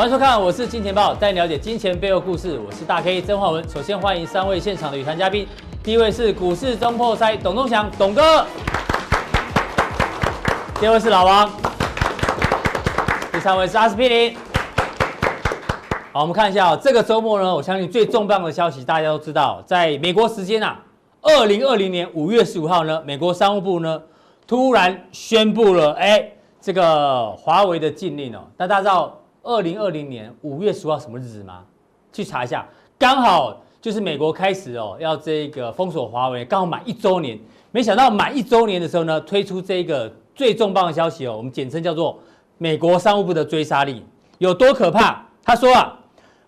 欢迎收看，我是金钱豹，带你了解金钱背后故事。我是大 K 曾焕文。首先欢迎三位现场的与谈嘉宾，第一位是股市中破塞董宗祥董哥，第二位是老王，第三位是阿司匹林。好，我们看一下、哦、这个周末呢，我相信最重磅的消息大家都知道，在美国时间啊，二零二零年五月十五号呢，美国商务部呢突然宣布了，哎，这个华为的禁令哦，那大家知道。二零二零年五月十五号什么日子吗？去查一下，刚好就是美国开始哦，要这个封锁华为，刚好满一周年。没想到满一周年的时候呢，推出这个最重磅的消息哦，我们简称叫做美国商务部的追杀令，有多可怕？他说啊，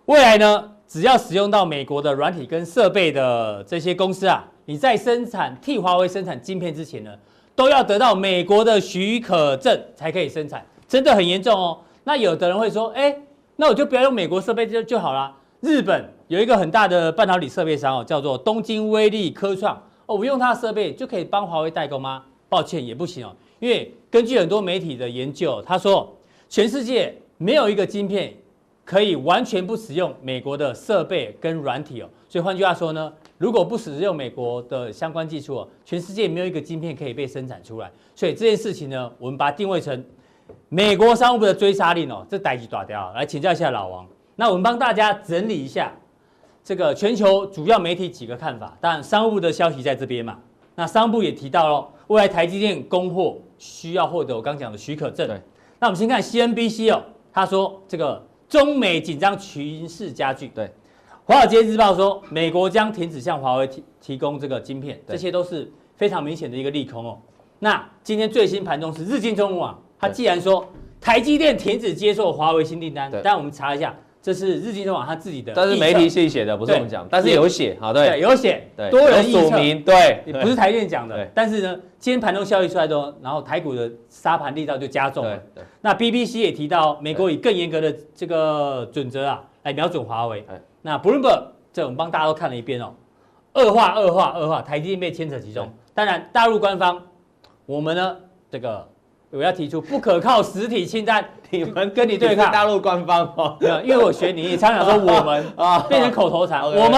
未来呢，只要使用到美国的软体跟设备的这些公司啊，你在生产替华为生产晶片之前呢，都要得到美国的许可证才可以生产，真的很严重哦。那有的人会说，哎，那我就不要用美国设备就就好了。日本有一个很大的半导体设备商哦，叫做东京威力科创哦，我用它的设备就可以帮华为代工吗？抱歉，也不行哦。因为根据很多媒体的研究，他说全世界没有一个晶片可以完全不使用美国的设备跟软体哦。所以换句话说呢，如果不使用美国的相关技术哦，全世界没有一个晶片可以被生产出来。所以这件事情呢，我们把它定位成。美国商务部的追杀令哦，这代志大条，来请教一下老王。那我们帮大家整理一下这个全球主要媒体几个看法。当然，商务部的消息在这边嘛。那商务部也提到了，未来台积电供货需要获得我刚讲的许可证。对。那我们先看 CNBC 哦，他说这个中美紧张情势加剧。对。华尔街日报说，美国将停止向华为提提供这个晶片，这些都是非常明显的一个利空哦。那今天最新盘中是日经中网。他既然说台积电停止接受华为新订单，但我们查一下，这是日经中网他自己的，但是媒体写写的，不是我们讲，但是有写，好对，有写，对，多人署名，对，不是台积电讲的，但是呢，今天盘中消息出来之后，然后台股的杀盘力道就加重了。那 BBC 也提到，美国以更严格的这个准则啊来瞄准华为。那 Bloomberg 这我们帮大家都看了一遍哦，恶化恶化恶化，台积电被牵扯其中。当然，大陆官方，我们呢这个。我要提出不可靠实体清单，你们跟你对抗。大陆官方哦，因为我学你，你常常说我们啊，变成口头禅，我们，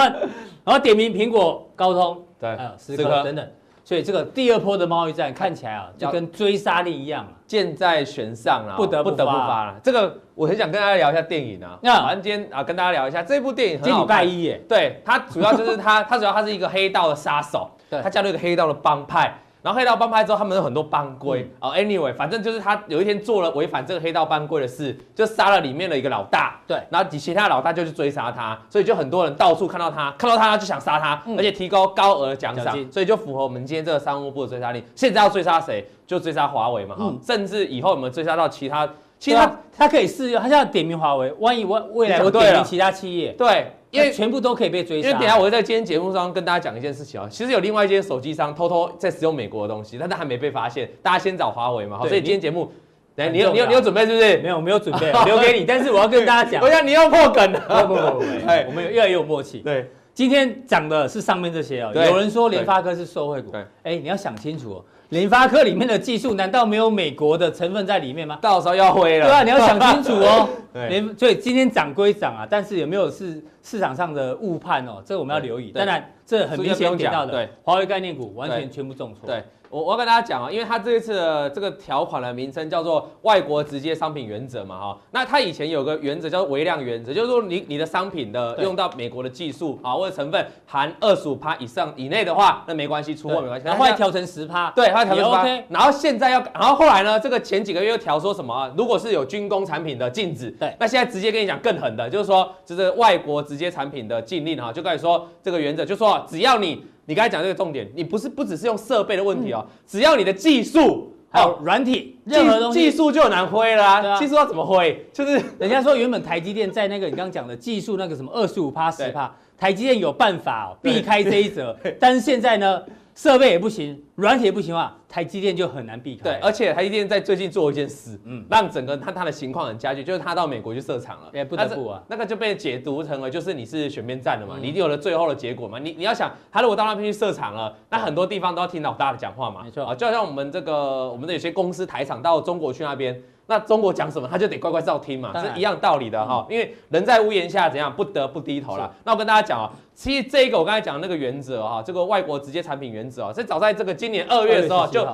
然后点名苹果、高通，对，还有思科等等，所以这个第二波的贸易战看起来啊，就跟追杀令一样，箭在弦上了，不得不得不发了。这个我很想跟大家聊一下电影啊，那。今天啊跟大家聊一下这部电影，今天礼拜一耶，对，它主要就是它，它主要它是一个黑道的杀手，对，他加入一个黑道的帮派。然后黑道帮派之后，他们有很多帮规啊。Anyway，反正就是他有一天做了违反这个黑道帮规的事，就杀了里面的一个老大。对，然后其他老大就去追杀他，所以就很多人到处看到他，看到他就想杀他，而且提高高额奖赏，所以就符合我们今天这个商务部的追杀令。现在要追杀谁？就追杀华为嘛。嗯，甚至以后我们追杀到其他，其他他可以试用，他现在点名华为，万一我未来我点名其他企业，对。因为全部都可以被追杀。因为等下我会在今天节目上跟大家讲一件事情啊，其实有另外一间手机商偷偷在使用美国的东西，但是还没被发现。大家先找华为嘛，好，所以今天节目，来，你有你有你有准备是不是？没有没有准备，留给你。但是我要跟大家讲，我想你要破梗了。不不不不，哎，我们有越来越有默契。对，今天讲的是上面这些哦。有人说联发科是受惠股，哎，你要想清楚哦。联发科里面的技术难道没有美国的成分在里面吗？到时候要灰了。对啊，你要想清楚哦。联所以今天涨归涨啊，但是有没有是市场上的误判哦？这个我们要留意。当然，这很明显提到的，对，华为概念股完全全部重挫。对。我我要跟大家讲啊，因为它这一次的这个条款的名称叫做外国直接商品原则嘛，哈，那它以前有个原则叫做微量原则，就是说你你的商品的用到美国的技术啊或者成分含二十五趴以上以内的话，那没关系，出货没关系。然后后来调成十趴，对，它调成十趴。然后现在要，然后后来呢，这个前几个月又调说什么啊？如果是有军工产品的禁止，对，那现在直接跟你讲更狠的，就是说就是外国直接产品的禁令哈，就跟你说这个原则，就说只要你。你刚才讲这个重点，你不是不只是用设备的问题哦，只要你的技术还有软体，任何东西。技术就很难挥啦啊。技术要怎么挥？就是人家说原本台积电在那个你刚刚讲的技术那个什么二十五趴十趴，台积电有办法避开这一则，但是现在呢，设备也不行，软体也不行的话，台积电就很难避开。对，而且台积电在最近做一件事，嗯，让整个它它的情况很加剧，就是它到美国去设厂了，也不得不啊，那个就被解读成了就是你是选边站的嘛，嗯、你一定有了最后的结果嘛。你你要想，他如果到那边去设厂了，那很多地方都要听老大的讲话嘛，没错啊，就好像我们这个我们的有些公司台厂到中国去那边。那中国讲什么，他就得乖乖照听嘛，是一样道理的哈。因为人在屋檐下，怎样不得不低头了。那我跟大家讲啊，其实这个我刚才讲的那个原则哈，这个外国直接产品原则啊，是早在这个今年二月的时候就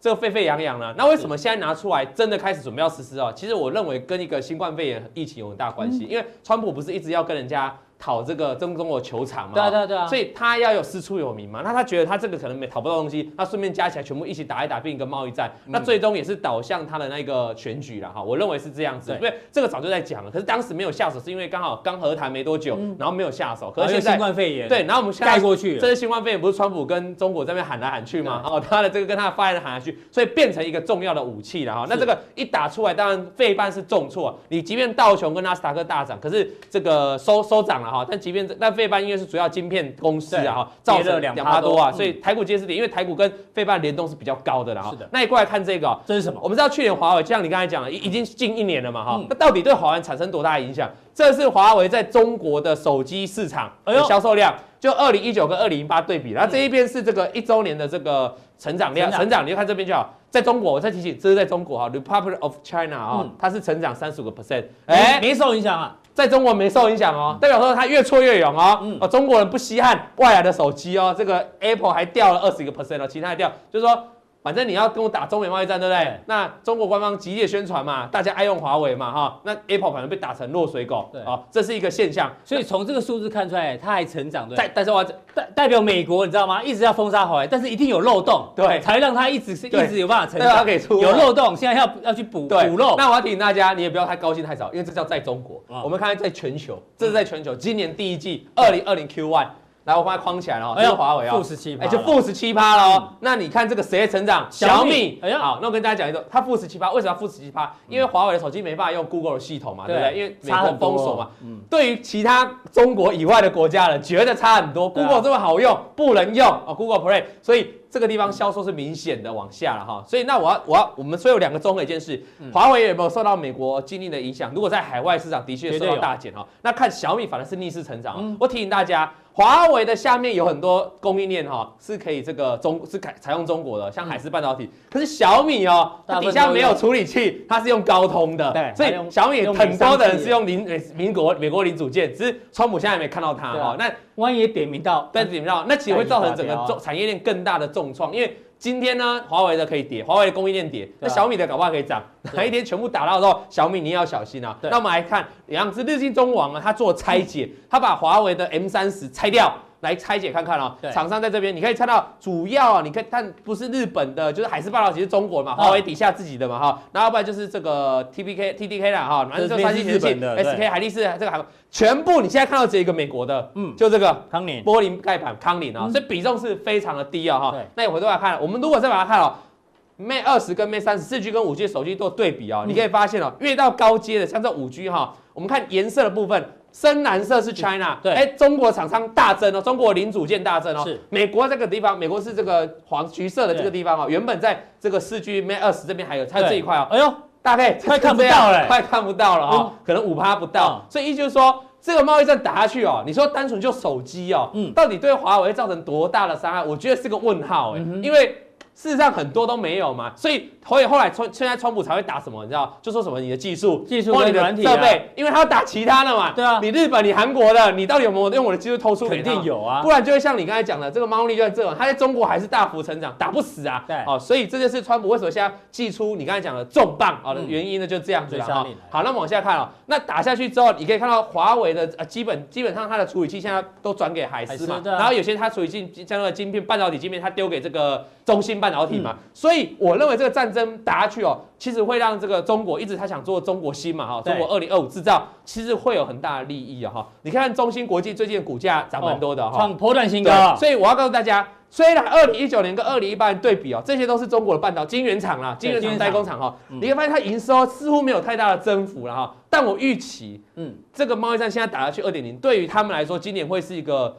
这个沸沸扬扬了。那为什么现在拿出来真的开始准备要实施哦？其实我认为跟一个新冠肺炎疫情有很大关系，因为川普不是一直要跟人家。讨这个中中国球场嘛，对啊对啊对啊，所以他要有师出有名嘛，那他觉得他这个可能没讨不到东西，那顺便加起来全部一起打一打，变一个贸易战，嗯、那最终也是导向他的那个选举了哈，我认为是这样子，因为这个早就在讲了，可是当时没有下手，是因为刚好刚和谈没多久，嗯、然后没有下手，可是现在新冠肺炎，对，然后我们现在盖过去，这是新冠肺炎，不是川普跟中国这边喊来喊去吗？哦，他的这个跟他的发言人喊来去，所以变成一个重要的武器了哈，那这个一打出来，当然费半是重挫，你即便道琼跟纳斯达克大涨，可是这个收收涨了哈，但即便这那。费半因为是主要晶片公司啊，哈，造成两趴多啊，所以台股接势点，因为台股跟费半联动是比较高的了哈。那你过来看这个，这是什么？我们知道去年华为，就像你刚才讲的，已已经近一年了嘛，哈，那到底对华为产生多大的影响？这是华为在中国的手机市场的销售量，就二零一九跟二零一八对比，然后这一边是这个一周年的这个成长量，成长，你就看这边就好。在中国，我再提醒，这是在中国哈，Republic of China 啊，它是成长三十五个 percent，哎，没受影响啊。在中国没受影响哦，代表说它越挫越勇哦。哦，中国人不稀罕外来的手机哦，这个 Apple 还掉了二十个 percent 哦，其他还掉，就是说。反正你要跟我打中美贸易战，对不对？那中国官方极力宣传嘛，大家爱用华为嘛，哈。那 Apple 反正被打成落水狗，对啊，这是一个现象。所以从这个数字看出来，它还成长，对。但但是我代代表美国，你知道吗？一直要封杀华为，但是一定有漏洞，对，才让它一直是一直有办法成长。有漏洞，现在要要去补补漏。那我要提醒大家，你也不要太高兴太早，因为这叫在中国。我们看在全球，这是在全球，今年第一季二零二零 Q one。来，我帮它框起来了，这是华为啊，负十七，哎，就负十七趴了哦。那你看这个谁成长？小米。哎呀，好，那我跟大家讲一个，它负十七趴，为什么要负十七趴？因为华为的手机没办法用 Google 的系统嘛，对不对？因为美国封锁嘛。嗯。对于其他中国以外的国家人，觉得差很多。Google 这么好用，不能用哦，Google Play，所以这个地方销售是明显的往下了哈。所以那我要我要我们所以有两个综合一件事，华为有没有受到美国禁令的影响？如果在海外市场的确受到大减哈，那看小米反而是逆势成长。我提醒大家。华为的下面有很多供应链哈，是可以这个中是采采用中国的，像海思半导体。可是小米哦，它底下没有处理器，它是用高通的。对，所以小米很多的人是用零民国美国零组件，只是川普现在还没看到它哈。那万一也点名到，对点名到，那其实会造成整个重产业链更大的重创，因为。今天呢，华为的可以跌，华为的供应链跌，那小米的搞不好可以涨。哪一天全部打到的时候，小米你也要小心啊。那我们来看，两只日经中网啊，它做拆解，它把华为的 M 三十拆掉。来拆解看看哦，厂商在这边，你可以看到主要啊，你可以看不是日本的，就是海事半导体是中国嘛，华为底下自己的嘛哈，然后不然就是这个 T P K T D K 啦哈，反正就三星电器 S K 海力士这个还全部你现在看到只有一个美国的，嗯，就这个康宁。玻璃盖板康宁啊，所以比重是非常的低啊哈。那你回头来看，我们如果再把它看哦，Mate 二十跟 Mate 三十四 G 跟五 G 手机做对比啊，你可以发现哦，越到高阶的像这五 G 哈，我们看颜色的部分。深蓝色是 China，对，哎，中国厂商大增哦，中国零组件大增哦。是，美国这个地方，美国是这个黄橘色的这个地方哦，原本在这个四 G Mate 20这边还有，还有这一块哦。哎呦，大概快看不到了，快看不到了哦，可能五趴不到。所以意思就是说，这个贸易战打下去哦，你说单纯就手机哦，嗯，到底对华为造成多大的伤害？我觉得是个问号哎，因为。事实上很多都没有嘛，所以所以后来川现在川普才会打什么，你知道？就说什么你的技术、技术或、你的设备，因为他要打其他的嘛。对啊，你日本、你韩国的，你到底有没有用我的技术偷出？肯定有啊，不然就会像你刚才讲的这个猫腻就这种，他在中国还是大幅成长，打不死啊。对，哦，所以这就是川普为什么现在寄出你刚才讲的重磅啊的原因呢？就这样子了哈。好，那么往下看哦，那打下去之后，你可以看到华为的呃基本基本上它的处理器现在都转给海思嘛，然后有些它处理器像那个晶片、半导体晶片，它丢给这个中芯半导体嘛。所以我认为这个战争打下去哦，其实会让这个中国一直他想做中国芯嘛哈，中国二零二五制造，其实会有很大的利益啊哈。你看中芯国际最近的股价涨蛮多的哈，创波段新高。所以我要告诉大家，虽然二零一九年跟二零一八年对比哦，这些都是中国的半导体晶圆厂啦，晶圆厂代工厂哈，你会发现它营收似乎没有太大的增幅了哈。但我预期，嗯，这个贸易战现在打下去二点零，对于他们来说，今年会是一个。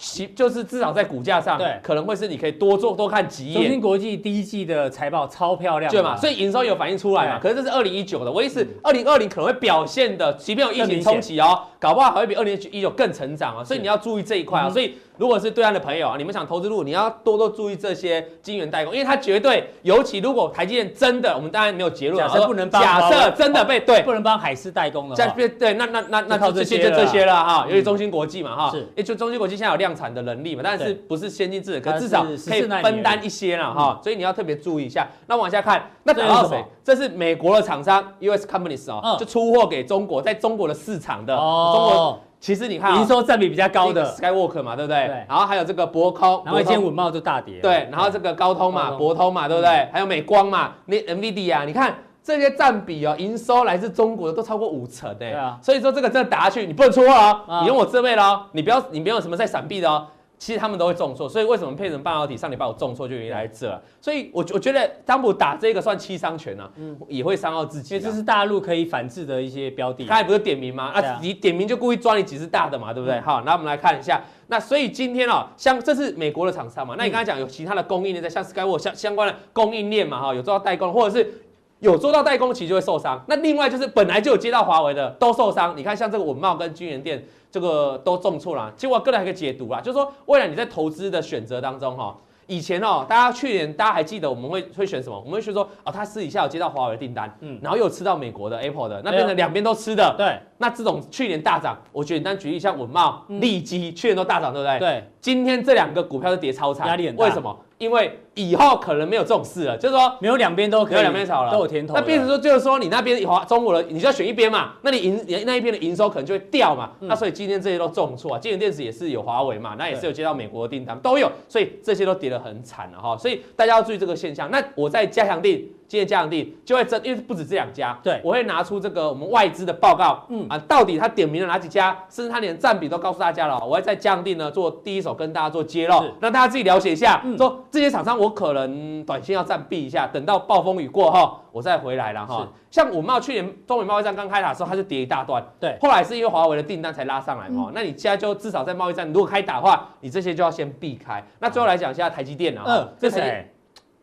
其就是至少在股价上，对，可能会是你可以多做多看几眼。中芯国际第一季的财报超漂亮，对嘛？所以营收有反映出来嘛？可是这是二零一九的，我意思二零二零可能会表现的，即便有疫情冲击哦，搞不好还会比二零一九更成长啊。所以你要注意这一块啊。所以如果是对岸的朋友啊，你们想投资入，你要多多注意这些晶圆代工，因为它绝对，尤其如果台积电真的，我们当然没有结论，假设不能帮，假设真的被对，不能帮海思代工的话，对，那那那那这些就这些了哈，尤其中芯国际嘛哈，是，也就中芯国际现在有量产的能力嘛。但是不是先进制，可至少可以分担一些了哈，所以你要特别注意一下。那往下看，那打到谁？这是美国的厂商，US companies 哦，就出货给中国，在中国的市场的。哦。中国其实你看，营收占比比较高的 Skywalk 嘛，对不对？对。然后还有这个博通，然后今天稳茂就大跌。对。然后这个高通嘛，博通嘛，对不对？还有美光嘛，那 NVIDIA 啊，你看这些占比哦，营收来自中国的都超过五成哎。对啊。所以说这个真的打下去，你不能出货哦，你用我这位喽，你不要，你没有什么在闪避的哦。其实他们都会重挫，所以为什么配成半导体上礼拜我重挫就原因来这，所以我我觉得当普打这个算七伤拳啊，嗯，也会伤到自己。因为这是大陆可以反制的一些标的。他也不是点名吗？啊，你点名就故意抓你几只大的嘛，对不对？好，那我们来看一下，那所以今天哦，像这是美国的厂商嘛，那你刚才讲有其他的供应链在，像 Skyworks 相相关的供应链嘛，哈，有做到代工，或者是有做到代工，其实就会受伤。那另外就是本来就有接到华为的都受伤，你看像这个稳懋跟金元店。这个都重挫了，其实我个人还可以解读啦，就是说未来你在投资的选择当中哈，以前哦，大家去年大家还记得我们会会选什么？我们会选说哦，他私底下有接到华为的订单，嗯，然后又吃到美国的 Apple 的，那变成两边都吃的，对。那这种去年大涨，我简单举例，像稳懋、利基，去年都大涨，对不对？对。今天这两个股票都跌超惨，压力很大。为什么？因为以后可能没有这种事了，就是说没有两边都可以，没有两边炒了，都有甜头。那变成说，就是说你那边华中国的，你就要选一边嘛，那你营那一边的营收可能就会掉嘛。那所以今天这些都重挫啊，京元电子也是有华为嘛，那也是有接到美国的订单，都有，所以这些都跌得很惨了哈。所以大家要注意这个现象。那我在加强地。今天加强地就会增，因为不止这两家，对，我会拿出这个我们外资的报告，嗯啊，到底他点名了哪几家，甚至他连占比都告诉大家了。我会在加强地呢做第一手跟大家做揭露，让大家自己了解一下，说这些厂商我可能短线要暂避一下，等到暴风雨过后我再回来了哈。像稳懋去年中美贸易战刚开打的时候，它就跌一大段，对，后来是因为华为的订单才拉上来嘛。那你现在就至少在贸易战如果开打的话，你这些就要先避开。那最后来讲一下台积电啊，嗯，这谁？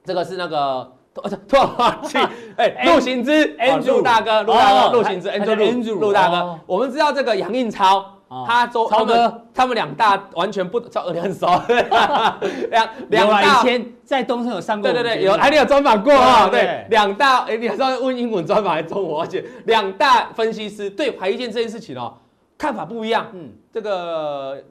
这个是那个。突然忘记，哎，陆行之，Andrew 大哥，陆大哥，陆行之，Andrew，陆大哥。我们知道这个杨应超，他周超哥，他们两大完全不，超 很熟，两两大。以前在东森有上过，对对对，有，哎，你有专访过啊？对，两大，哎，你还是要问英文专访还是中文？而且两大分析师对台积电这件事情哦，看法不一样。嗯，这个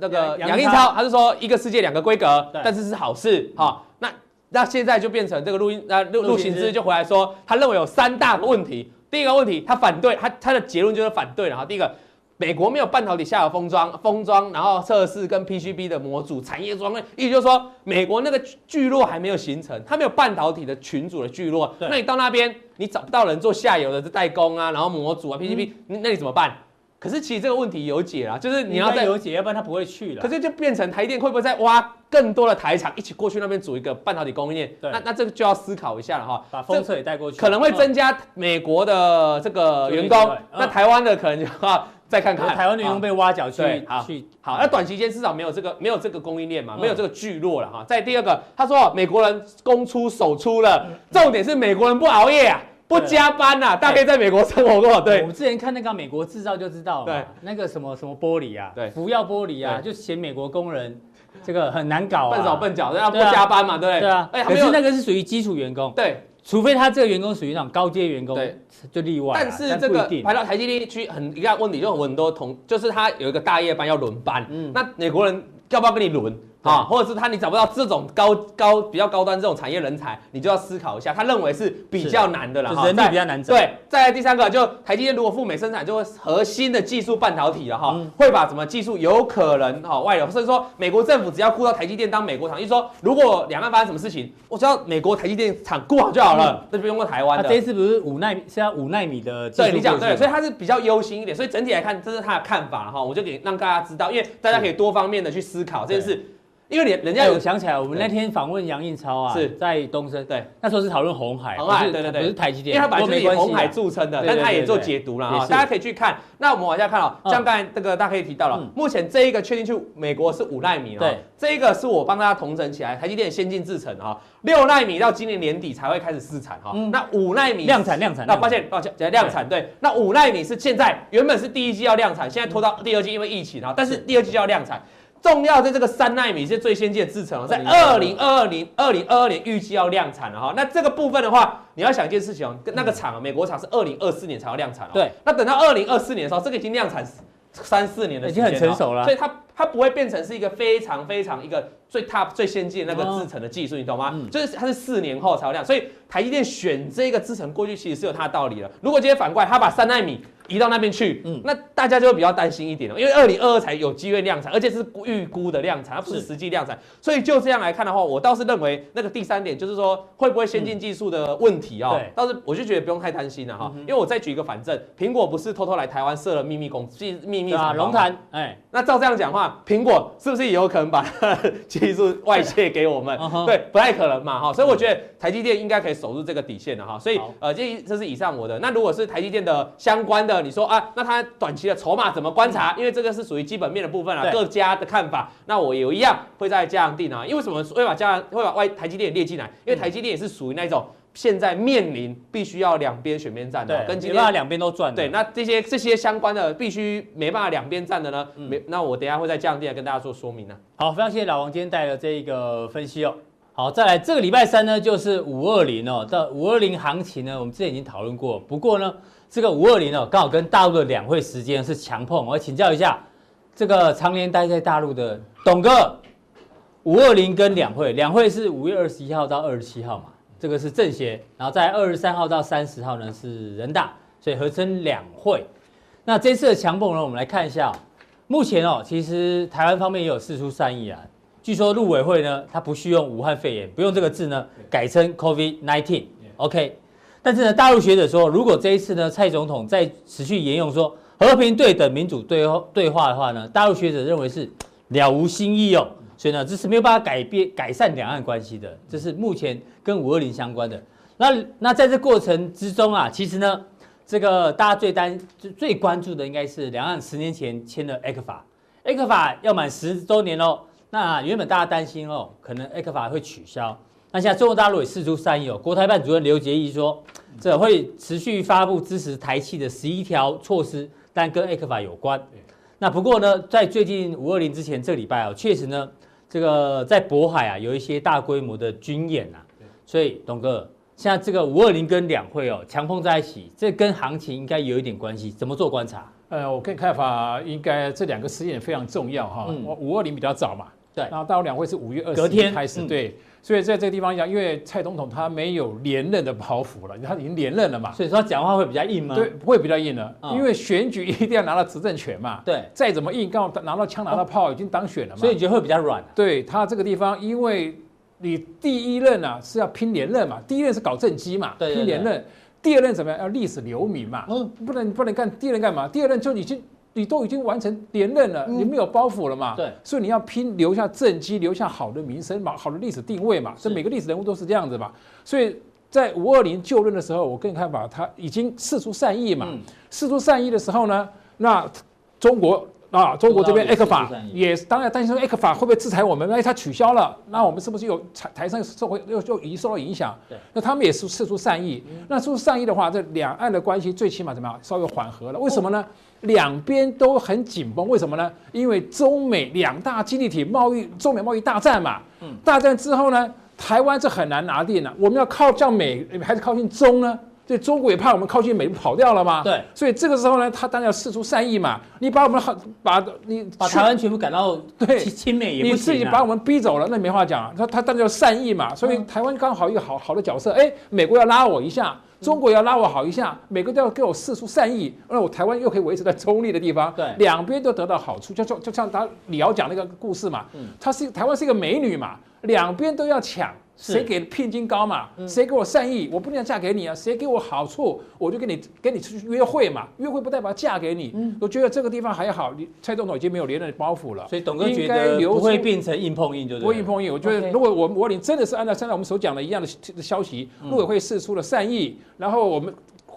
那个杨应超，他是说一个世界两个规格，但是是好事哈。那那现在就变成这个录音，那陆陆行之就回来说，他认为有三大个问题。第一个问题，他反对，他他的结论就是反对了哈。第一个，美国没有半导体下游封装、封装，然后测试跟 PCB 的模组产业装备，意思就是说，美国那个聚落还没有形成，它没有半导体的群组的聚落。那你到那边，你找不到人做下游的代工啊，然后模组啊 PCB，嗯、那你怎么办？可是其实这个问题有解啊，就是你要再有解，要不然他不会去了。可是就变成台电会不会再挖更多的台厂一起过去那边组一个半导体供应链？对，那那这个就要思考一下了哈。把风车也带过去，可能会增加美国的这个员工，那台湾的可能就 要再看看。台湾女工被挖角去去好，那短期间至少没有这个没有这个供应链嘛，没有这个聚落了哈。再第二个，他说美国人公出手出了，重点是美国人不熬夜啊。不加班呐，大概在美国生活过。对，我们之前看那个美国制造就知道，对，那个什么什么玻璃啊，对，福耀玻璃啊，就嫌美国工人这个很难搞，笨手笨脚，要不加班嘛，对不对？对啊，哎，可是那个是属于基础员工，对，除非他这个员工属于那种高阶员工，对，就例外。但是这个排到台积电去很一个问题，就很多同，就是他有一个大夜班要轮班，嗯，那美国人要不要跟你轮？啊，或者是他你找不到这种高高比较高端这种产业人才，你就要思考一下。他认为是比较难的了，人力比较难找。对，再来第三个，就台积电如果赴美生产，就会核心的技术半导体了哈，会把什么技术有可能哈外流，所以说美国政府只要顾到台积电当美国厂，就是说如果两岸发生什么事情，我只要美国台积电厂顾好就好了，那就不用过台湾的。这一次不是五奈米，是要五奈米的技术。对，你讲对，所以他是比较忧心一点。所以整体来看，这是他的看法哈，我就给让大家知道，因为大家可以多方面的去思考这件事。因为人人家有、想起来，我们那天访问杨应超啊，是。在东升，对，那时候是讨论红海，红海，对对对，不是台积电，因为他本来就是以红海著称的，但他也做解读了啊，大家可以去看。那我们往下看哦，像刚才这个大家可以提到了，目前这一个确定去美国是五纳米了，对，这一个是我帮大家统整起来，台积电先进制程哈，六纳米到今年年底才会开始试产哈，那五纳米量产量产，那抱歉抱歉，量产对，那五纳米是现在原本是第一季要量产，现在拖到第二季，因为疫情啊，但是。第二季就要量产。重要在这个三纳米是最先进的制程，在二零二二年二零二二年预计要量产了哈。那这个部分的话，你要想一件事情哦，跟那个厂，美国厂是二零二四年才要量产。对，那等到二零二四年的时候，这个已经量产三四年的时间，已经很成熟了，所以它它不会变成是一个非常非常一个最 top 最先进的那个制程的技术，你懂吗？就是它是四年后才要量，所以台积电选这个制程过去其实是有它的道理的。如果今天反过来，它把三纳米。移到那边去，嗯，那大家就会比较担心一点了，因为二零二二才有机会量产，而且是预估的量产，它不是实际量产，所以就这样来看的话，我倒是认为那个第三点就是说会不会先进技术的问题啊，倒是我就觉得不用太担心了哈，因为我再举一个反证，苹果不是偷偷来台湾设了秘密公司、秘密啊龙潭，哎，那照这样讲话，苹果是不是也有可能把 技术外泄给我们？对，不太可能嘛哈，所以我觉得台积电应该可以守住这个底线的哈，所以呃，这这是以上我的。那如果是台积电的相关的，你说啊，那它。短期的筹码怎么观察？因为这个是属于基本面的部分啊，各家的看法。那我有一样会在这样定啊。因为什么会把这样会把外台积电列进来？因为台积电也是属于那种现在面临必须要两边选边站的，跟今天两边都赚。对，那这些这些相关的必须没办法两边站的呢？没，那我等下会在这样定来跟大家做说明呢。好，非常谢谢老王今天带来的这一个分析哦。好，再来这个礼拜三呢，就是五二零哦。到五二零行情呢，我们之前已经讨论过，不过呢。这个五二零哦，刚好跟大陆的两会时间是强碰，我请教一下，这个常年待在大陆的董哥，五二零跟两会，两会是五月二十一号到二十七号嘛，这个是政协，然后在二十三号到三十号呢是人大，所以合称两会。那这次的强碰呢，我们来看一下，目前哦，其实台湾方面也有释出善意啊，据说陆委会呢，它不续用武汉肺炎，不用这个字呢，改称 COVID-19，OK。但是呢，大陆学者说，如果这一次呢，蔡总统再持续沿用说和平、对等、民主对对话的话呢，大陆学者认为是了无新意哦，所以呢，这是没有办法改变改善两岸关系的，这是目前跟五二零相关的。那那在这过程之中啊，其实呢，这个大家最担最关注的应该是两岸十年前签的 ECFA，ECFA 要满十周年喽。那原本大家担心哦，可能 ECFA 会取消。那现在中国大陆也释出善意哦，国台办主任刘捷一说，这会持续发布支持台企的十一条措施，但跟 ECFA 有关。那不过呢，在最近五二零之前这礼拜哦，确实呢，这个在渤海啊有一些大规模的军演啊，所以董哥，现在这个五二零跟两会哦强碰在一起，这跟行情应该有一点关系，怎么做观察？呃，我跟看法应该这两个时间点非常重要哈，五二零比较早嘛，对，然后大陆两会是五月二十天开始，对。所以在这个地方讲，因为蔡总统他没有连任的包袱了，他已经连任了嘛，所以说他讲话会比较硬吗？对，会比较硬了，因为选举一定要拿到执政权嘛。对，再怎么硬，刚好拿到枪拿到炮，已经当选了嘛。所以你觉得会比较软？对他这个地方，因为你第一任啊是要拼连任嘛，第一任是搞政绩嘛，拼连任，第二任怎么样？要历史留名嘛，嗯，不能不能干第二任干嘛？第二任就已经。你都已经完成连任了，你没有包袱了嘛？对，所以你要拼留下政绩，留下好的名声嘛，好的历史定位嘛。所以每个历史人物都是这样子嘛。所以在五二零就任的时候，我个人看法，他已经释出善意嘛。释出善意的时候呢，那中国啊，中国这边 ECFA 也当然担心说 ECFA 会不会制裁我们？哎，它取消了，那我们是不是有台台上社会又又已经受到影响？对，那他们也是释出善意。那释出善意的话，这两岸的关系最起码怎么样？稍微缓和了。为什么呢？两边都很紧绷，为什么呢？因为中美两大经济体贸易，中美贸易大战嘛。嗯。大战之后呢，台湾是很难拿定了。我们要靠向美，还是靠近中呢？对，中国也怕我们靠近美跑掉了嘛。对。所以这个时候呢，他当然要试出善意嘛。你把我们好，把你把台湾全部赶到对亲美也不行，啊，你自己把我们逼走了，那没话讲啊。他他当然要善意嘛。所以台湾刚好一个好好的角色，哎，美国要拉我一下。中国要拉我好一下，美国都要给我释出善意，那我台湾又可以维持在中立的地方，对，两边都得到好处，就就就像他李敖讲那个故事嘛，嗯，他是台湾是一个美女嘛，两边都要抢，谁给聘金高嘛？谁给我善意，我不能嫁给你啊？谁给我好处，我就跟你跟你出去约会嘛。约会不代表嫁给你。我觉得这个地方还好，蔡总统已经没有连任包袱了。所以董哥觉得不会变成硬碰硬，就不会硬碰硬。我觉得如果我我你真的是按照现在我们所讲的一样的消息，陆委会释出了善意，然后我们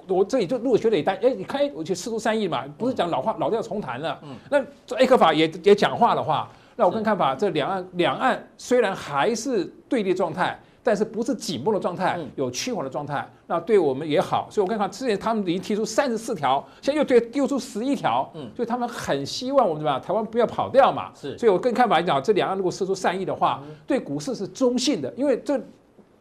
我这里就陆委学者也担，哎，你看，我就释出善意嘛，不是讲老话老调重弹了。那这艾克法也也讲话的话。那我更看法，这两岸两岸虽然还是对立状态，但是不是紧绷的状态，有趋缓的状态，那对我们也好。所以我看看之前他们已经提出三十四条，现在又对丢出十一条，嗯，所以他们很希望我们怎么样，台湾不要跑掉嘛。是，所以我更看法来讲，这两岸如果释出善意的话，对股市是中性的，因为这。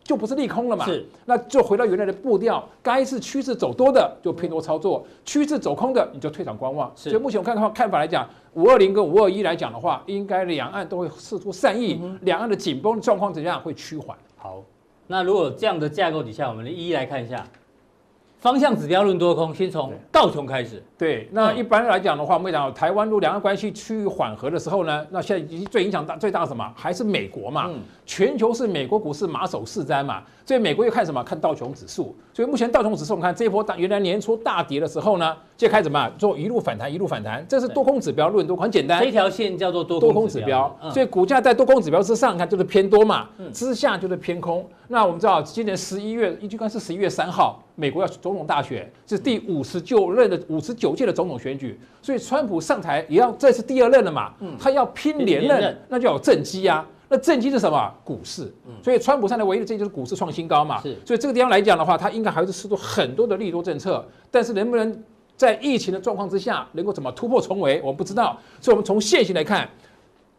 就不是利空了嘛？是，那就回到原来的步调，该是趋势走多的就偏多操作，趋势走空的你就退场观望。是，所以目前我看的话，看法来讲，五二零跟五二一来讲的话，应该两岸都会释出善意，两、嗯、岸的紧绷状况怎样会趋缓。好，那如果这样的架构底下，我们一一来看一下。方向指标论多空，先从道琼开始。对，那一般来讲的话，我们讲台湾如果两岸关系趋于缓和的时候呢，那现在最影响大最大什么？还是美国嘛？全球是美国股市马首是瞻嘛，所以美国又看什么？看道琼指数。所以目前道琼指数，我们看这一波大原来年初大跌的时候呢，就开始什么？做一路反弹，一路反弹。这是多空指标论多，很简单。这条线叫做多多空指标，所以股价在多空指标之上，看就是偏多嘛，之下就是偏空。那我们知道，今年十一月，应该是十一月三号，美国要总统大选，是第五十九任的五十九届的总统选举，所以川普上台也要，这是第二任了嘛，他要拼连任，那就有政绩呀。那政绩是什么？股市。所以川普上台唯一的政绩就是股市创新高嘛。是。所以这个地方来讲的话，他应该还是施出很多的利多政策，但是能不能在疫情的状况之下，能够怎么突破重围，我们不知道。所以我们从线型来看。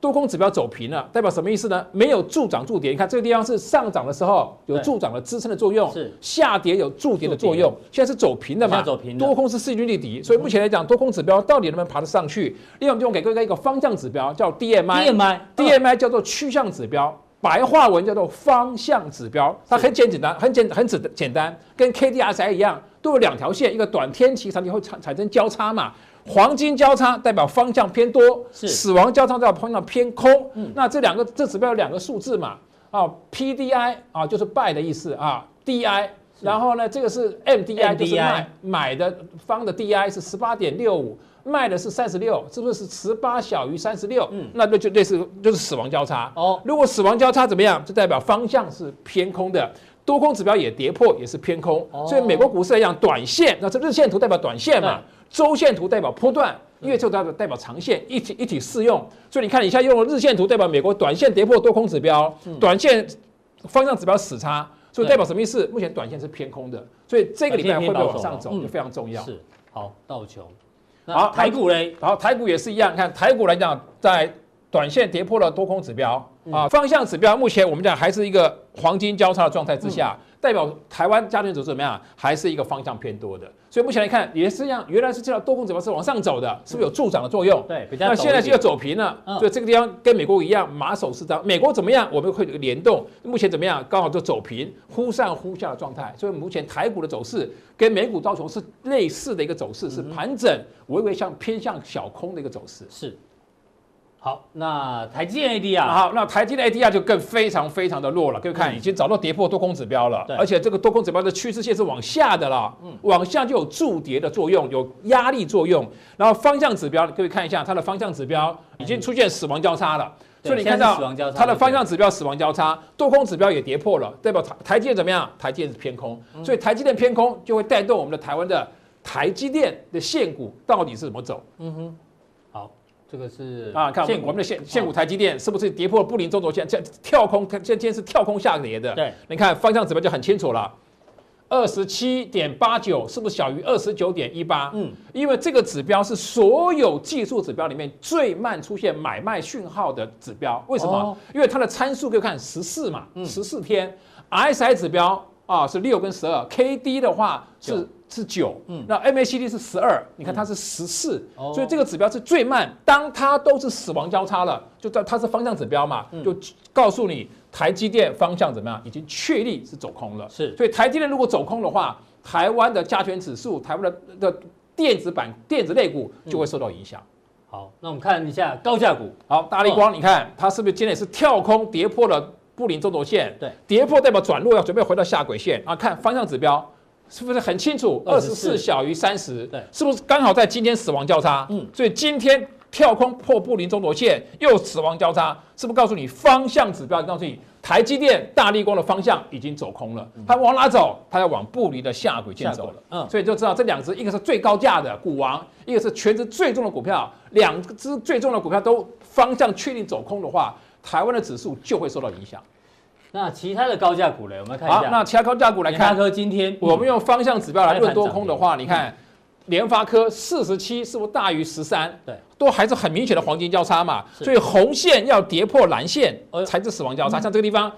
多空指标走平了，代表什么意思呢？没有助涨助跌。你看这个地方是上涨的时候有助涨的支撑的作用，是下跌有助跌的作用。现在是走平的嘛？走平。多空是势均力敌，所以目前来讲，多空指标到底能不能爬得上去？另外，我们就给各位一个方向指标，叫 DMI，DMI 叫做趋向指标，白话文叫做方向指标。它很简简单，很简很简简单，跟 KDSI 一样，都有两条线，一个短天期长期会产产生交叉嘛。黄金交叉代表方向偏多，是死亡交叉代表方向偏空。嗯，那这两个这指标有两个数字嘛？啊，PDI 啊就是 buy 的意思啊，DI，然后呢这个是 MDI 就是卖买的方的 DI 是十八点六五，卖的是三十六，是不是十八小于三十六？嗯，那就就类似就是死亡交叉。哦，如果死亡交叉怎么样？就代表方向是偏空的，多空指标也跌破，也是偏空。所以美国股市来讲，短线那这日线图代表短线嘛。周线图代表波段，月线代表代表长线，一体一体适用。所以你看，你现在用了日线图代表美国短线跌破多空指标，短线方向指标死叉，所以代表什么意思？目前短线是偏空的，所以这个礼拜会不会往上走就非常重要。是好，道琼，好台股嘞，好台股也是一样。看台股来讲，在短线跌破了多空指标啊，方向指标目前我们讲还是一个黄金交叉的状态之下。代表台湾加权指数怎么样？还是一个方向偏多的，所以目前来看也是一样。原来是这条多空指标是往上走的，是不是有助涨的作用？对，比较。那现在是要走平了，所以这个地方跟美国一样，马首是瞻。美国怎么样？我们会有个联动。目前怎么样？刚好就走平，忽上忽下的状态。所以目前台股的走势跟美股道琼是类似的一个走势，是盘整，微微向偏向小空的一个走势。是。好，那台积电 ADR 啊，好，那台积电 ADR 就更非常非常的弱了。各位看，已经早就跌破多空指标了，而且这个多空指标的趋势线是往下的啦，嗯，往下就有助跌的作用，有压力作用。然后方向指标，各位看一下，它的方向指标已经出现死亡交叉了，所以你看到它的方向指标死亡交叉，多空指标也跌破了，代表台台积电怎么样？台积电是偏空，所以台积电偏空就会带动我们的台湾的台积电的现股到底是怎么走？嗯哼。这个是啊，看我们的现现股台积电是不是跌破布林中轴线？这跳空，看今天是跳空下跌的。对，你看方向指标就很清楚了，二十七点八九是不是小于二十九点一八？嗯，因为这个指标是所有技术指标里面最慢出现买卖讯号的指标。为什么？哦、因为它的参数可以看十四嘛，十四天。RSI 指标啊是六跟十二，KD 的话是。是九，嗯，那 MACD 是十二，你看它是十四，所以这个指标是最慢。当它都是死亡交叉了，就在它是方向指标嘛，就告诉你台积电方向怎么样，已经确立是走空了。是，所以台积电如果走空的话，台湾的加权指数、台湾的的电子版电子类股就会受到影响。好，那我们看一下高价股，好，大力光，你看它是不是今天也是跳空跌破了布林中轴线，对，跌破代表转弱，要准备回到下轨线啊。看方向指标是不是很清楚？二十四小于三十，对，是不是刚好在今天死亡交叉？嗯，所以今天跳空破布林中轴线又死亡交叉，是不是告诉你方向指标？告诉你台积电、大立光的方向已经走空了，它往哪走？它要往布林的下轨线走了。嗯，所以就知道这两只，一个是最高价的股王，一个是全值最重的股票，两只最重的股票都方向确定走空的话。台湾的指数就会受到影响。那其他的高价股呢？我们看一下。好，那其他高价股来看。联发科今天，我们用方向指标来论多空的话，你看，联发科四十七是不是大于十三？对，都还是很明显的黄金交叉嘛。所以红线要跌破蓝线才是死亡交叉。像这个地方，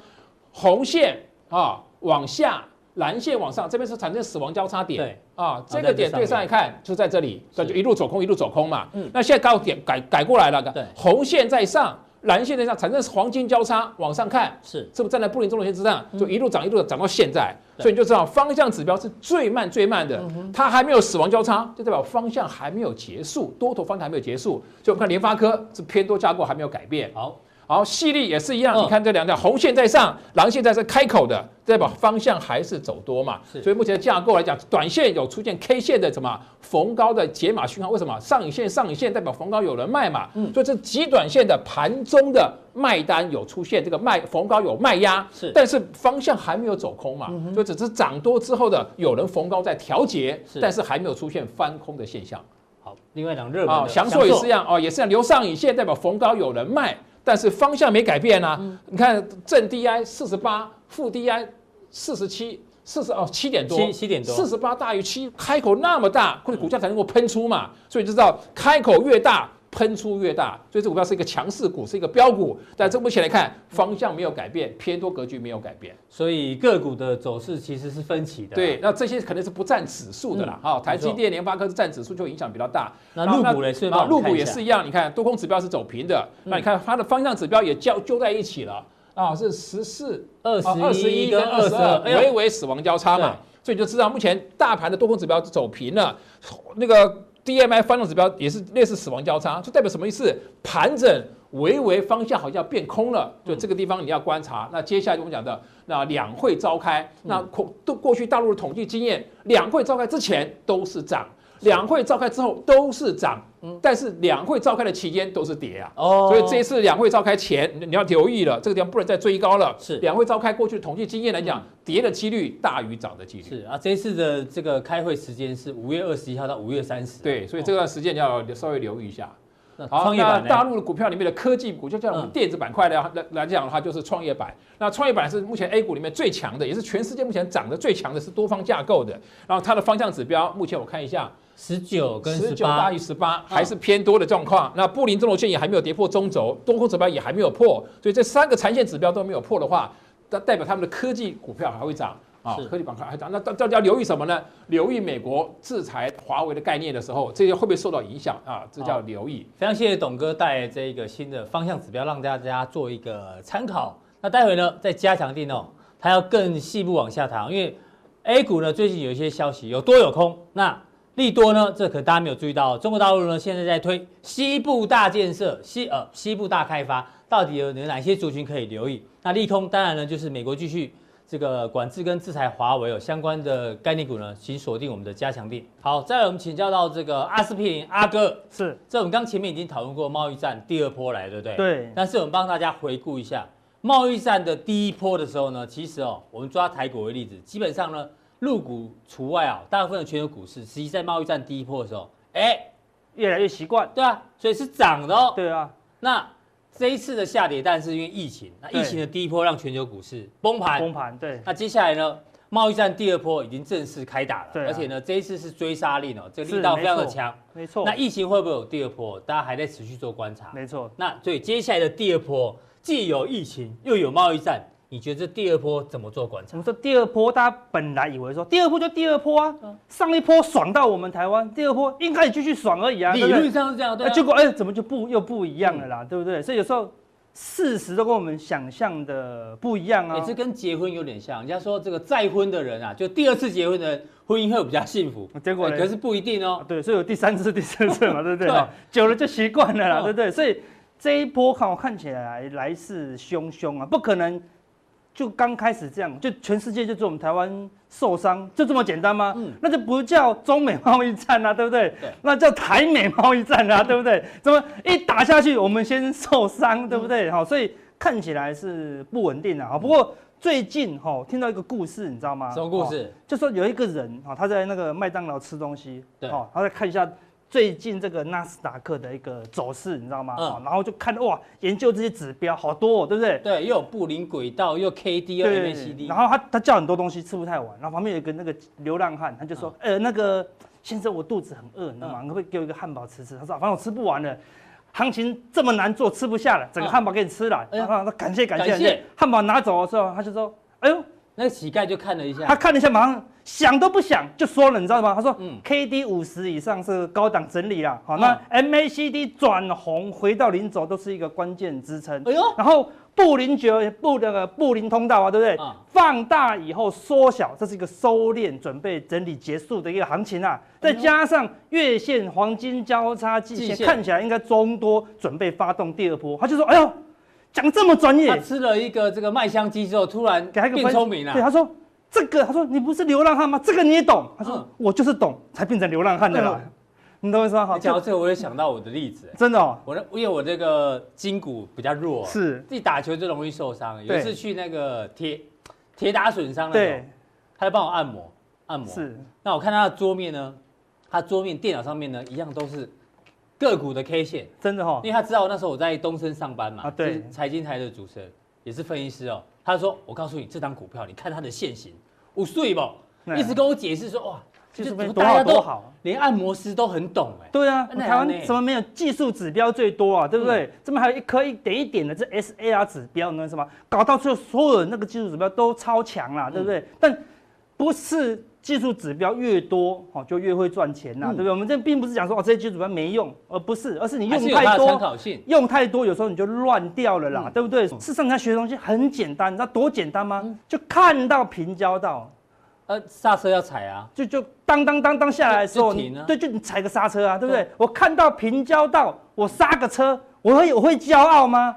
红线啊往下，蓝线往上，这边是产生死亡交叉点。对啊，这个点对上来看就在这里，那就一路走空，一路走空嘛。嗯，那现在高点改改过来了，对，红线在上。蓝线在上产生黄金交叉，往上看是是不是站在布林中轴线之上，就一路涨一路涨到现在，所以你就知道方向指标是最慢最慢的，它还没有死亡交叉，就代表方向还没有结束，多头方向还没有结束。所以我们看联发科是偏多架构还没有改变。好。好，细粒也是一样，你看这两条红线在上，蓝线在这开口的，代表方向还是走多嘛？所以目前的架构来讲，短线有出现 K 线的什么逢高的解码讯号？为什么上影线上影线代表逢高有人卖嘛？所以这极短线的盘中的卖单有出现，这个卖逢高有卖压，是，但是方向还没有走空嘛？就只是涨多之后的有人逢高在调节，但是还没有出现翻空的现象。好，另外两热门祥硕也是一样哦，也是留上影线代表逢高有人卖。但是方向没改变啊！嗯、你看正 DI 四十八，负 DI 四十七，四十哦七点多，七七点多，四十八大于七，开口那么大，或者股价才能够喷出嘛，所以就知道开口越大。喷出越大，所以这股票是一个强势股，是一个标股。但这目前来看，方向没有改变，偏多格局没有改变，所以个股的走势其实是分歧的。对，那这些可能是不占指数的啦。好，台积电、联发科是占指数，就影响比较大。那入股呢？是吗？陆股也是一样。你看多空指标是走平的，那你看它的方向指标也交揪在一起了啊，是十四、二十、二十一跟二十二，微微死亡交叉嘛。所以就知道目前大盘的多空指标走平了，那个。D M I 方向指标也是类似死亡交叉，就代表什么意思？盘整微微方向好像变空了，就这个地方你要观察。那接下来我们讲的那两会召开，那过过去大陆的统计经验，两会召开之前都是涨。两会召开之后都是涨，但是两会召开的期间都是跌啊。哦，所以这一次两会召开前你要留意了，这个地方不能再追高了。是，两会召开过去的统计经验来讲，跌的几率大于涨的几率。是啊，这一次的这个开会时间是五月二十一号到五月三十。对，所以这段时间你要稍微留意一下。好，那大陆的股票里面的科技股，就像我们电子板块来来来讲的话，就是创业板。那创业板是目前 A 股里面最强的，也是全世界目前涨得最强的，是多方架构的。然后它的方向指标，目前我看一下。十九跟十九大于十八，还是偏多的状况。那布林中轴线也还没有跌破中轴，多空指标也还没有破，所以这三个长线指标都没有破的话，那代表他们的科技股票还会涨啊，科技板块还涨。那到到底要留意什么呢？留意美国制裁华为的概念的时候，这些会不会受到影响啊？这叫留意。非常谢谢董哥带来这一个新的方向指标，让大家做一个参考。那待会呢，再加强錠哦，它要更细部往下谈，因为 A 股呢最近有一些消息，有多有空。那利多呢？这可大家没有注意到，中国大陆呢现在在推西部大建设、西呃西部大开发，到底有哪些族群可以留意？那利空当然呢就是美国继续这个管制跟制裁华为有相关的概念股呢，请锁定我们的加强店。好，再来我们请教到这个阿司匹林阿哥，是这我们刚前面已经讨论过贸易战第二波来，对不对？对。但是我们帮大家回顾一下贸易战的第一波的时候呢，其实哦，我们抓台股为例子，基本上呢。陆股除外啊，大部分的全球股市，实际在贸易战第一波的时候，哎，越来越习惯，对啊，所以是涨的哦，对啊。那这一次的下跌，但是因为疫情，那疫情的第一波让全球股市崩盘，崩盘，对。那接下来呢，贸易战第二波已经正式开打了，对，而且呢，这一次是追杀令哦，这个力道非常的强，没错。那疫情会不会有第二波？大家还在持续做观察，没错。那所以接下来的第二波，既有疫情，又有贸易战。你觉得这第二波怎么做观察？我们说第二波，大家本来以为说第二波就第二波啊，上一波爽到我们台湾，第二波应该也继续爽而已啊。理论上是这样，对。结果哎，怎么就不又不一样了啦？对不对？所以有时候事实都跟我们想象的不一样啊。也是跟结婚有点像，人家说这个再婚的人啊，就第二次结婚的人婚姻会比较幸福。结果可是不一定哦。对，所以有第三次、第四次嘛，对不对？久了就习惯了啦，对不对？所以这一波看我看起来来势汹汹啊，不可能。就刚开始这样，就全世界就只有我们台湾受伤，就这么简单吗？嗯，那就不叫中美贸易战啊，对不对？对，那叫台美贸易战啊，对不对？怎么一打下去，我们先受伤，对不对？好，所以看起来是不稳定的啊。不过最近哈，听到一个故事，你知道吗？什么故事？就说有一个人啊，他在那个麦当劳吃东西，对，好，他在看一下。最近这个纳斯达克的一个走势，你知道吗？嗯，然后就看哇，研究这些指标好多哦，对不对？对，又有布林轨道，又 K D，又 MACD。然后他他叫很多东西，吃不太完。然后旁边有一个那个流浪汉，他就说：“呃，那个先生，我肚子很饿，你知道吗？你可不可以给我一个汉堡吃吃？”他说：“反正我吃不完了，行情这么难做，吃不下了，整个汉堡给你吃了。”然后他感谢感谢感谢，汉堡拿走的时候，他就说：“哎呦。”那个乞丐就看了一下，他看了一下，马上想都不想就说了，你知道吗？他说：“嗯，K D 五十以上是高档整理啦，好，那 M A C D 转红回到零轴都是一个关键支撑。哎呦，然后布林绝布那个布林通道啊，对不对？放大以后缩小，这是一个收敛，准备整理结束的一个行情啊。再加上月线黄金交叉季线看起来应该中多，准备发动第二波。他就说：哎呦。讲这么专业，他吃了一个这个麦香鸡之后，突然变聪明了。对，他说这个，他说你不是流浪汉吗？这个你也懂。他说我就是懂，才变成流浪汉的啦。你懂我意思吗？好，讲到这个，我也想到我的例子。真的哦，我因为我这个筋骨比较弱，是自己打球就容易受伤。有一次去那个铁铁打损伤那种，他就帮我按摩按摩。是，那我看他的桌面呢，他桌面电脑上面呢，一样都是。个股的 K 线真的哈，因为他知道那时候我在东森上班嘛，啊对，财经台的主持人也是分析师哦。他说：“我告诉你，这张股票，你看它的线型，五岁不？一直跟我解释说，哇，就是大家都好，连按摩师都很懂哎。对啊，台湾怎么没有技术指标最多啊？对不对？怎么还有一颗一点一点的这 SAR 指标，呢什么搞到最后所有的那个技术指标都超强啦，对不对？但不是。”技术指标越多，哦，就越会赚钱呐，对不对？我们这并不是讲说哦，这些技术指标没用，而不是，而是你用太多，用太多，有时候你就乱掉了啦，对不对？事实上，你要学的东西很简单，你知道多简单吗？就看到平交道，呃，刹车要踩啊，就就当当当当下来的时候，对，就你踩个刹车啊，对不对？我看到平交道，我刹个车，我会我会骄傲吗？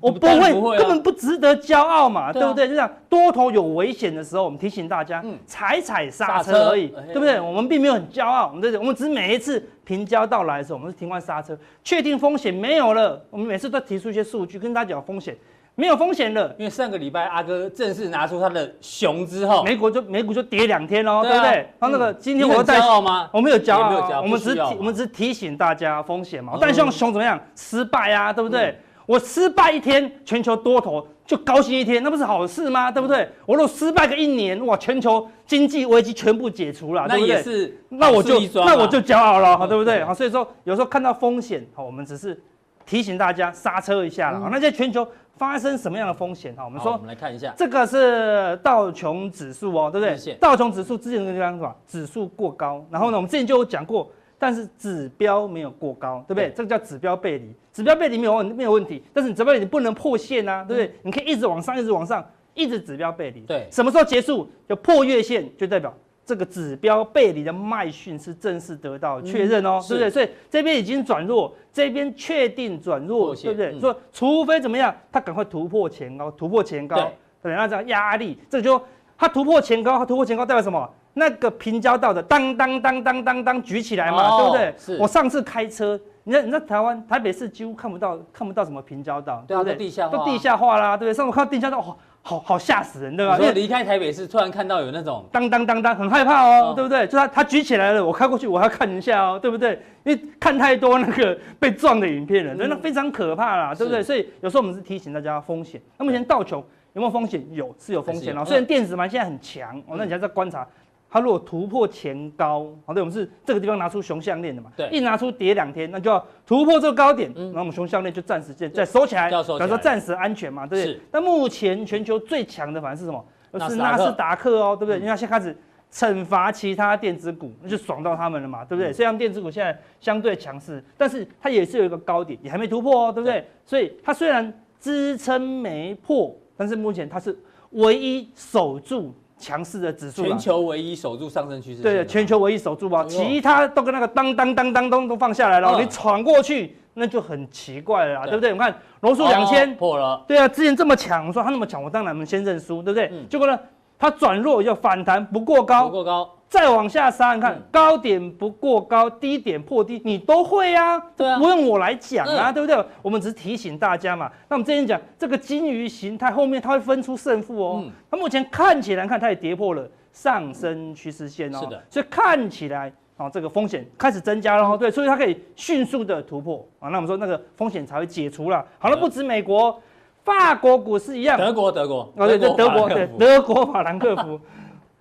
我不会，不会啊、根本不值得骄傲嘛，对，啊、对不对？就这样，多头有危险的时候，我们提醒大家，踩踩刹车而已，对不对？我们并没有很骄傲，我们这我们只是每一次平交道来的时候，我们是停完刹车，确定风险没有了，我们每次都提出一些数据跟大家讲风险，没有风险了。因为上个礼拜阿哥正式拿出他的熊之后，美股就美股就跌两天哦，对，啊、对不对？他那个今天我在骄傲吗？我没有骄傲，我们只是我们只是提醒大家风险嘛。但希望熊怎么样？失败啊，对不对？嗯我失败一天，全球多头就高兴一天，那不是好事吗？对不对？我如果失败个一年，哇，全球经济危机全部解除了，那也是，那我就那我就骄傲了，好，对不对？好，所以说有时候看到风险，好，我们只是提醒大家刹车一下了。好，那在全球发生什么样的风险？哈，我们说，我们来看一下，这个是道琼指数哦，对不对？道琼指数之前那个地方是吧？指数过高，然后呢，我们之前就有讲过。但是指标没有过高，对不对？对，这个叫指标背离，指标背离没有问没有问题。但是你指标背离你不能破线啊，对不对？嗯、你可以一直往上，一直往上，一直指标背离。对，什么时候结束？就破月线，就代表这个指标背离的脉讯是正式得到确认哦，嗯、对不对？所以这边已经转弱，这边确定转弱，对不对？嗯、说除非怎么样，它赶快突破前高，突破前高，对，对，那这样压力，这个就它突破前高，它突破前高代表什么？那个平交道的当当当当当当举起来嘛，对不对？我上次开车，你在你在台湾台北市几乎看不到看不到什么平交道，对不对？都地下化，都地下化啦，对不对？上次看到地下道，好好好吓死人，对吧？因为离开台北市，突然看到有那种当当当当，很害怕哦，对不对？就他他举起来了，我开过去，我要看一下哦，对不对？因为看太多那个被撞的影片了，所以那非常可怕啦，对不对？所以有时候我们是提醒大家风险。那目前道琼有没有风险？有，是有风险哦。虽然电子盘现在很强，哦，那你还在观察。它如果突破前高，好，对，我们是这个地方拿出熊项链的嘛，对，一拿出跌两天，那就要突破这个高点，嗯，然后我们熊项链就暂时再再收起来，比方说暂时安全嘛，对不对？那目前全球最强的反而是什么？是纳斯达克哦，对不对？因为它现在开始惩罚其他电子股，那就爽到他们了嘛，对不对？虽然电子股现在相对强势，但是它也是有一个高点，也还没突破哦，对不对？所以它虽然支撑没破，但是目前它是唯一守住。强势的指数，全球唯一守住上升趋势。对，全球唯一守住吧，其他都跟那个当当当当当都放下来了。你闯过去，那就很奇怪了啦，对，不对？我看罗素两千。破了，对啊，之前这么强，我说他那么强，我当然我们先认输，对不对？嗯、结果呢，它转弱又反弹不过高，不过高，再往下杀，你看、嗯、高点不过高，低点破低，你都会啊，对啊，不用我来讲啊，嗯、对不对？我们只是提醒大家嘛。那我们之前讲这个金鱼形态后面它会分出胜负哦，它、嗯、目前看起来看它也跌破了上升趋势线哦，是的，所以看起来。哦，这个风险开始增加了哦，对，所以它可以迅速的突破啊。那我们说那个风险才会解除了。好了，不止美国，法国股市一样。德国，德国。哦，对对，德国，对，德国法兰克福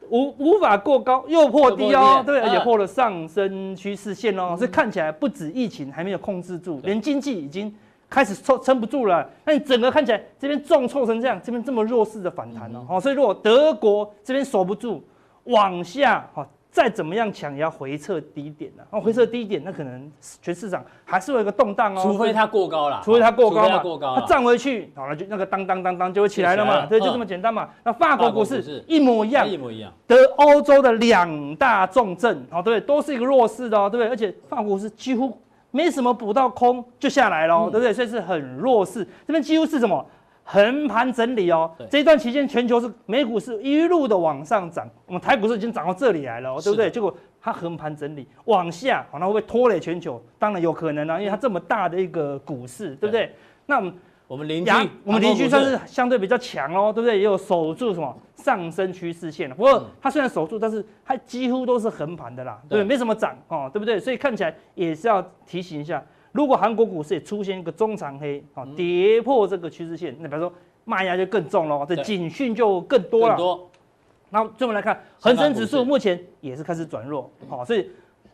无无法过高，又破低哦，对，而且破了上升趋势线哦，所以看起来不止疫情还没有控制住，连经济已经开始撑撑不住了。那你整个看起来这边重挫成这样，这边这么弱势的反弹哦，好，所以如果德国这边守不住，往下哈。再怎么样强也要回撤低点的，哦，回撤低点，那可能全市场还是会有一个动荡哦，除非它过高了，除非它过高嘛，它站回去，好了，就那个当当当当就会起来了嘛，对，就这么简单嘛。那法国股市一模一样，一模一样，得欧洲的两大重镇，好，对，都是一个弱势的哦，对不对？而且法国股市几乎没什么补到空就下来了，对不对？所以是很弱势，这边几乎是什么？横盘整理哦，这一段期间全球是美股是一路的往上涨，我们台股是已经涨到这里来了，对不对？结果它横盘整理往下，那会不会拖累全球？当然有可能啊，因为它这么大的一个股市，对不对？那我们我们邻居，我们邻居算是相对比较强哦，对不对？也有守住什么上升趋势线，不过它虽然守住，但是它几乎都是横盘的啦，对，没什么涨哦，对不对？所以看起来也是要提醒一下。如果韩国股市也出现一个中长黑，哦，跌破这个趋势线，那比如说卖压就更重了，这警讯就更多了。多。那最后来看，恒生指数目前也是开始转弱，好，所以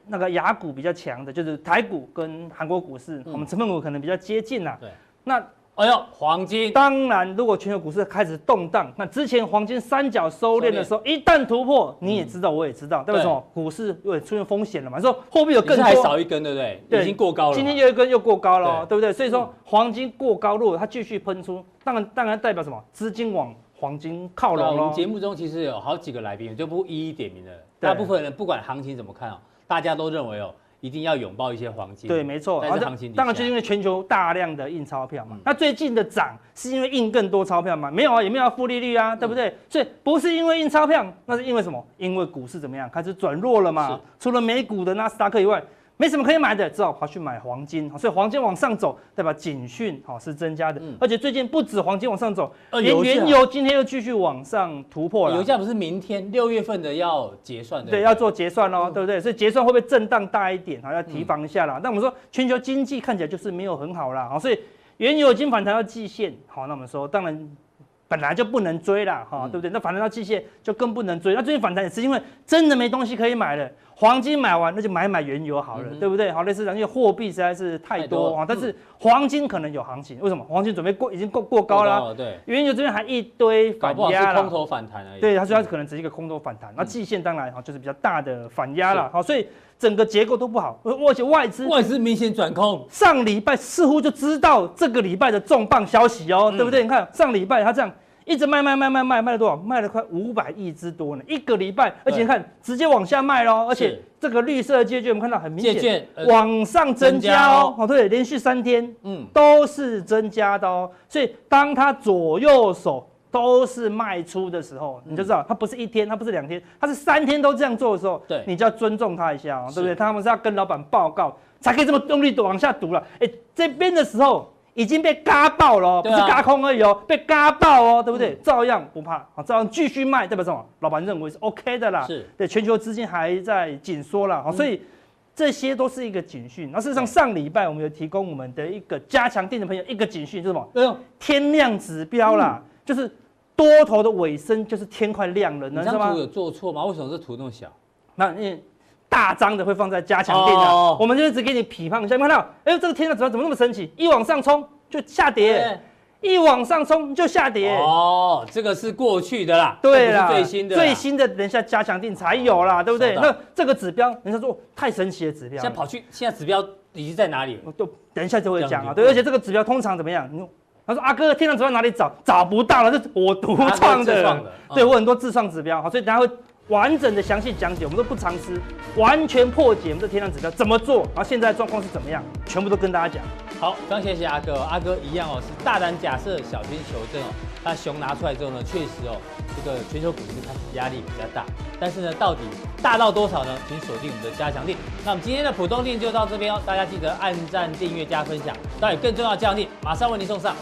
那个亚股比较强的就是台股跟韩国股市，我们成分股可能比较接近呐。对，那。哎呦，黄金！当然，如果全球股市开始动荡，那之前黄金三角收敛的时候，一旦突破，你也知道，我也知道，代表什么？股市又出现风险了嘛？说货币有更多，还少一根，对不对？已经过高了。今天又一根又过高了，对不对？所以说黄金过高，如果它继续喷出，当然当然代表什么？资金往黄金靠拢。我们节目中其实有好几个来宾，就不一一点名了。大部分人不管行情怎么看啊，大家都认为哦。一定要拥抱一些黄金，对，没错。在行情当然就是因为全球大量的印钞票嘛。嗯、那最近的涨是因为印更多钞票嘛？没有啊，也没有负利率啊，对不对？嗯、所以不是因为印钞票，那是因为什么？因为股市怎么样？开始转弱了嘛。除了美股的纳斯达克以外。没什么可以买的，只好跑去买黄金，所以黄金往上走，代表警讯好是增加的，而且最近不止黄金往上走，连原油今天又继续往上突破了。油价不是明天六月份的要结算的，对，要做结算哦，对不对？所以结算会不会震荡大一点？好，要提防一下啦。那我们说全球经济看起来就是没有很好啦，好，所以原油已经反弹到季线，好，那我们说当然。本来就不能追了哈，对不对？那反弹到季线就更不能追。那最近反弹也是因为真的没东西可以买了，黄金买完那就买买原油好了，对不对？好，类似这样，因为货币实在是太多啊。但是黄金可能有行情，为什么？黄金准备过已经过过高了，对。原油这边还一堆反压了，空头反弹而已。对，它主要可能只是一个空头反弹。那季线当然哈就是比较大的反压了，好，所以整个结构都不好，而且外资外资明显转空，上礼拜似乎就知道这个礼拜的重磅消息哦，对不对？你看上礼拜它这样。一直卖卖卖卖卖卖了多少？卖了快五百亿之多呢！一个礼拜，而且你看直接往下卖喽，而且这个绿色的借券我们看到很明显往上增加哦。哦，对，连续三天，嗯，都是增加的哦。所以当它左右手都是卖出的时候，你就知道它不是一天，它不是两天，它是三天都这样做的时候，对，你就要尊重它一下哦，对不对？他们是要跟老板报告才可以这么用力的往下赌了。哎，这边的时候。已经被嘎爆了，哦，不是嘎空而已哦，被嘎爆哦，对不对？照样不怕，好，照样继续卖，代表什么？老板认为是 OK 的啦。是，对，全球资金还在紧缩了，好，所以这些都是一个警讯。那事实上，上礼拜我们有提供我们的一个加强錠的朋友一个警讯，是什么？天量指标啦，就是多头的尾声，就是天快亮了，你知道吗？有做错吗？为什么这图那么小？那因为大张的会放在加强錠的，哦、我们就只给你批判一下。你看到，哎呦，这个天量指标怎么那么神奇？一往上冲就下跌，对一往上冲就下跌。哦，这个是过去的啦，对啦，最新的，最新的，等一下加强定才有啦，对不对？那这个指标，人家说太神奇的指标，现在跑去，现在指标已经在哪里？都等一下就会讲啊。对，而且这个指标通常怎么样？你他说阿哥，天量指标哪里找？找不到了，这是我独创的，的嗯、对我很多自创指标，好，所以大家会。完整的详细讲解，我们都不藏私，完全破解我们的天量指标怎么做，然后现在状况是怎么样，全部都跟大家讲。好，非常谢谢阿哥，阿哥一样哦，是大胆假设，小心求证哦。那熊拿出来之后呢，确实哦，这个全球股市开始压力比较大，但是呢，到底大到多少呢？请锁定我们的加强力。那我们今天的浦东錠就到这边哦，大家记得按赞、订阅、加分享，当然更重要的加强錠马上为您送上。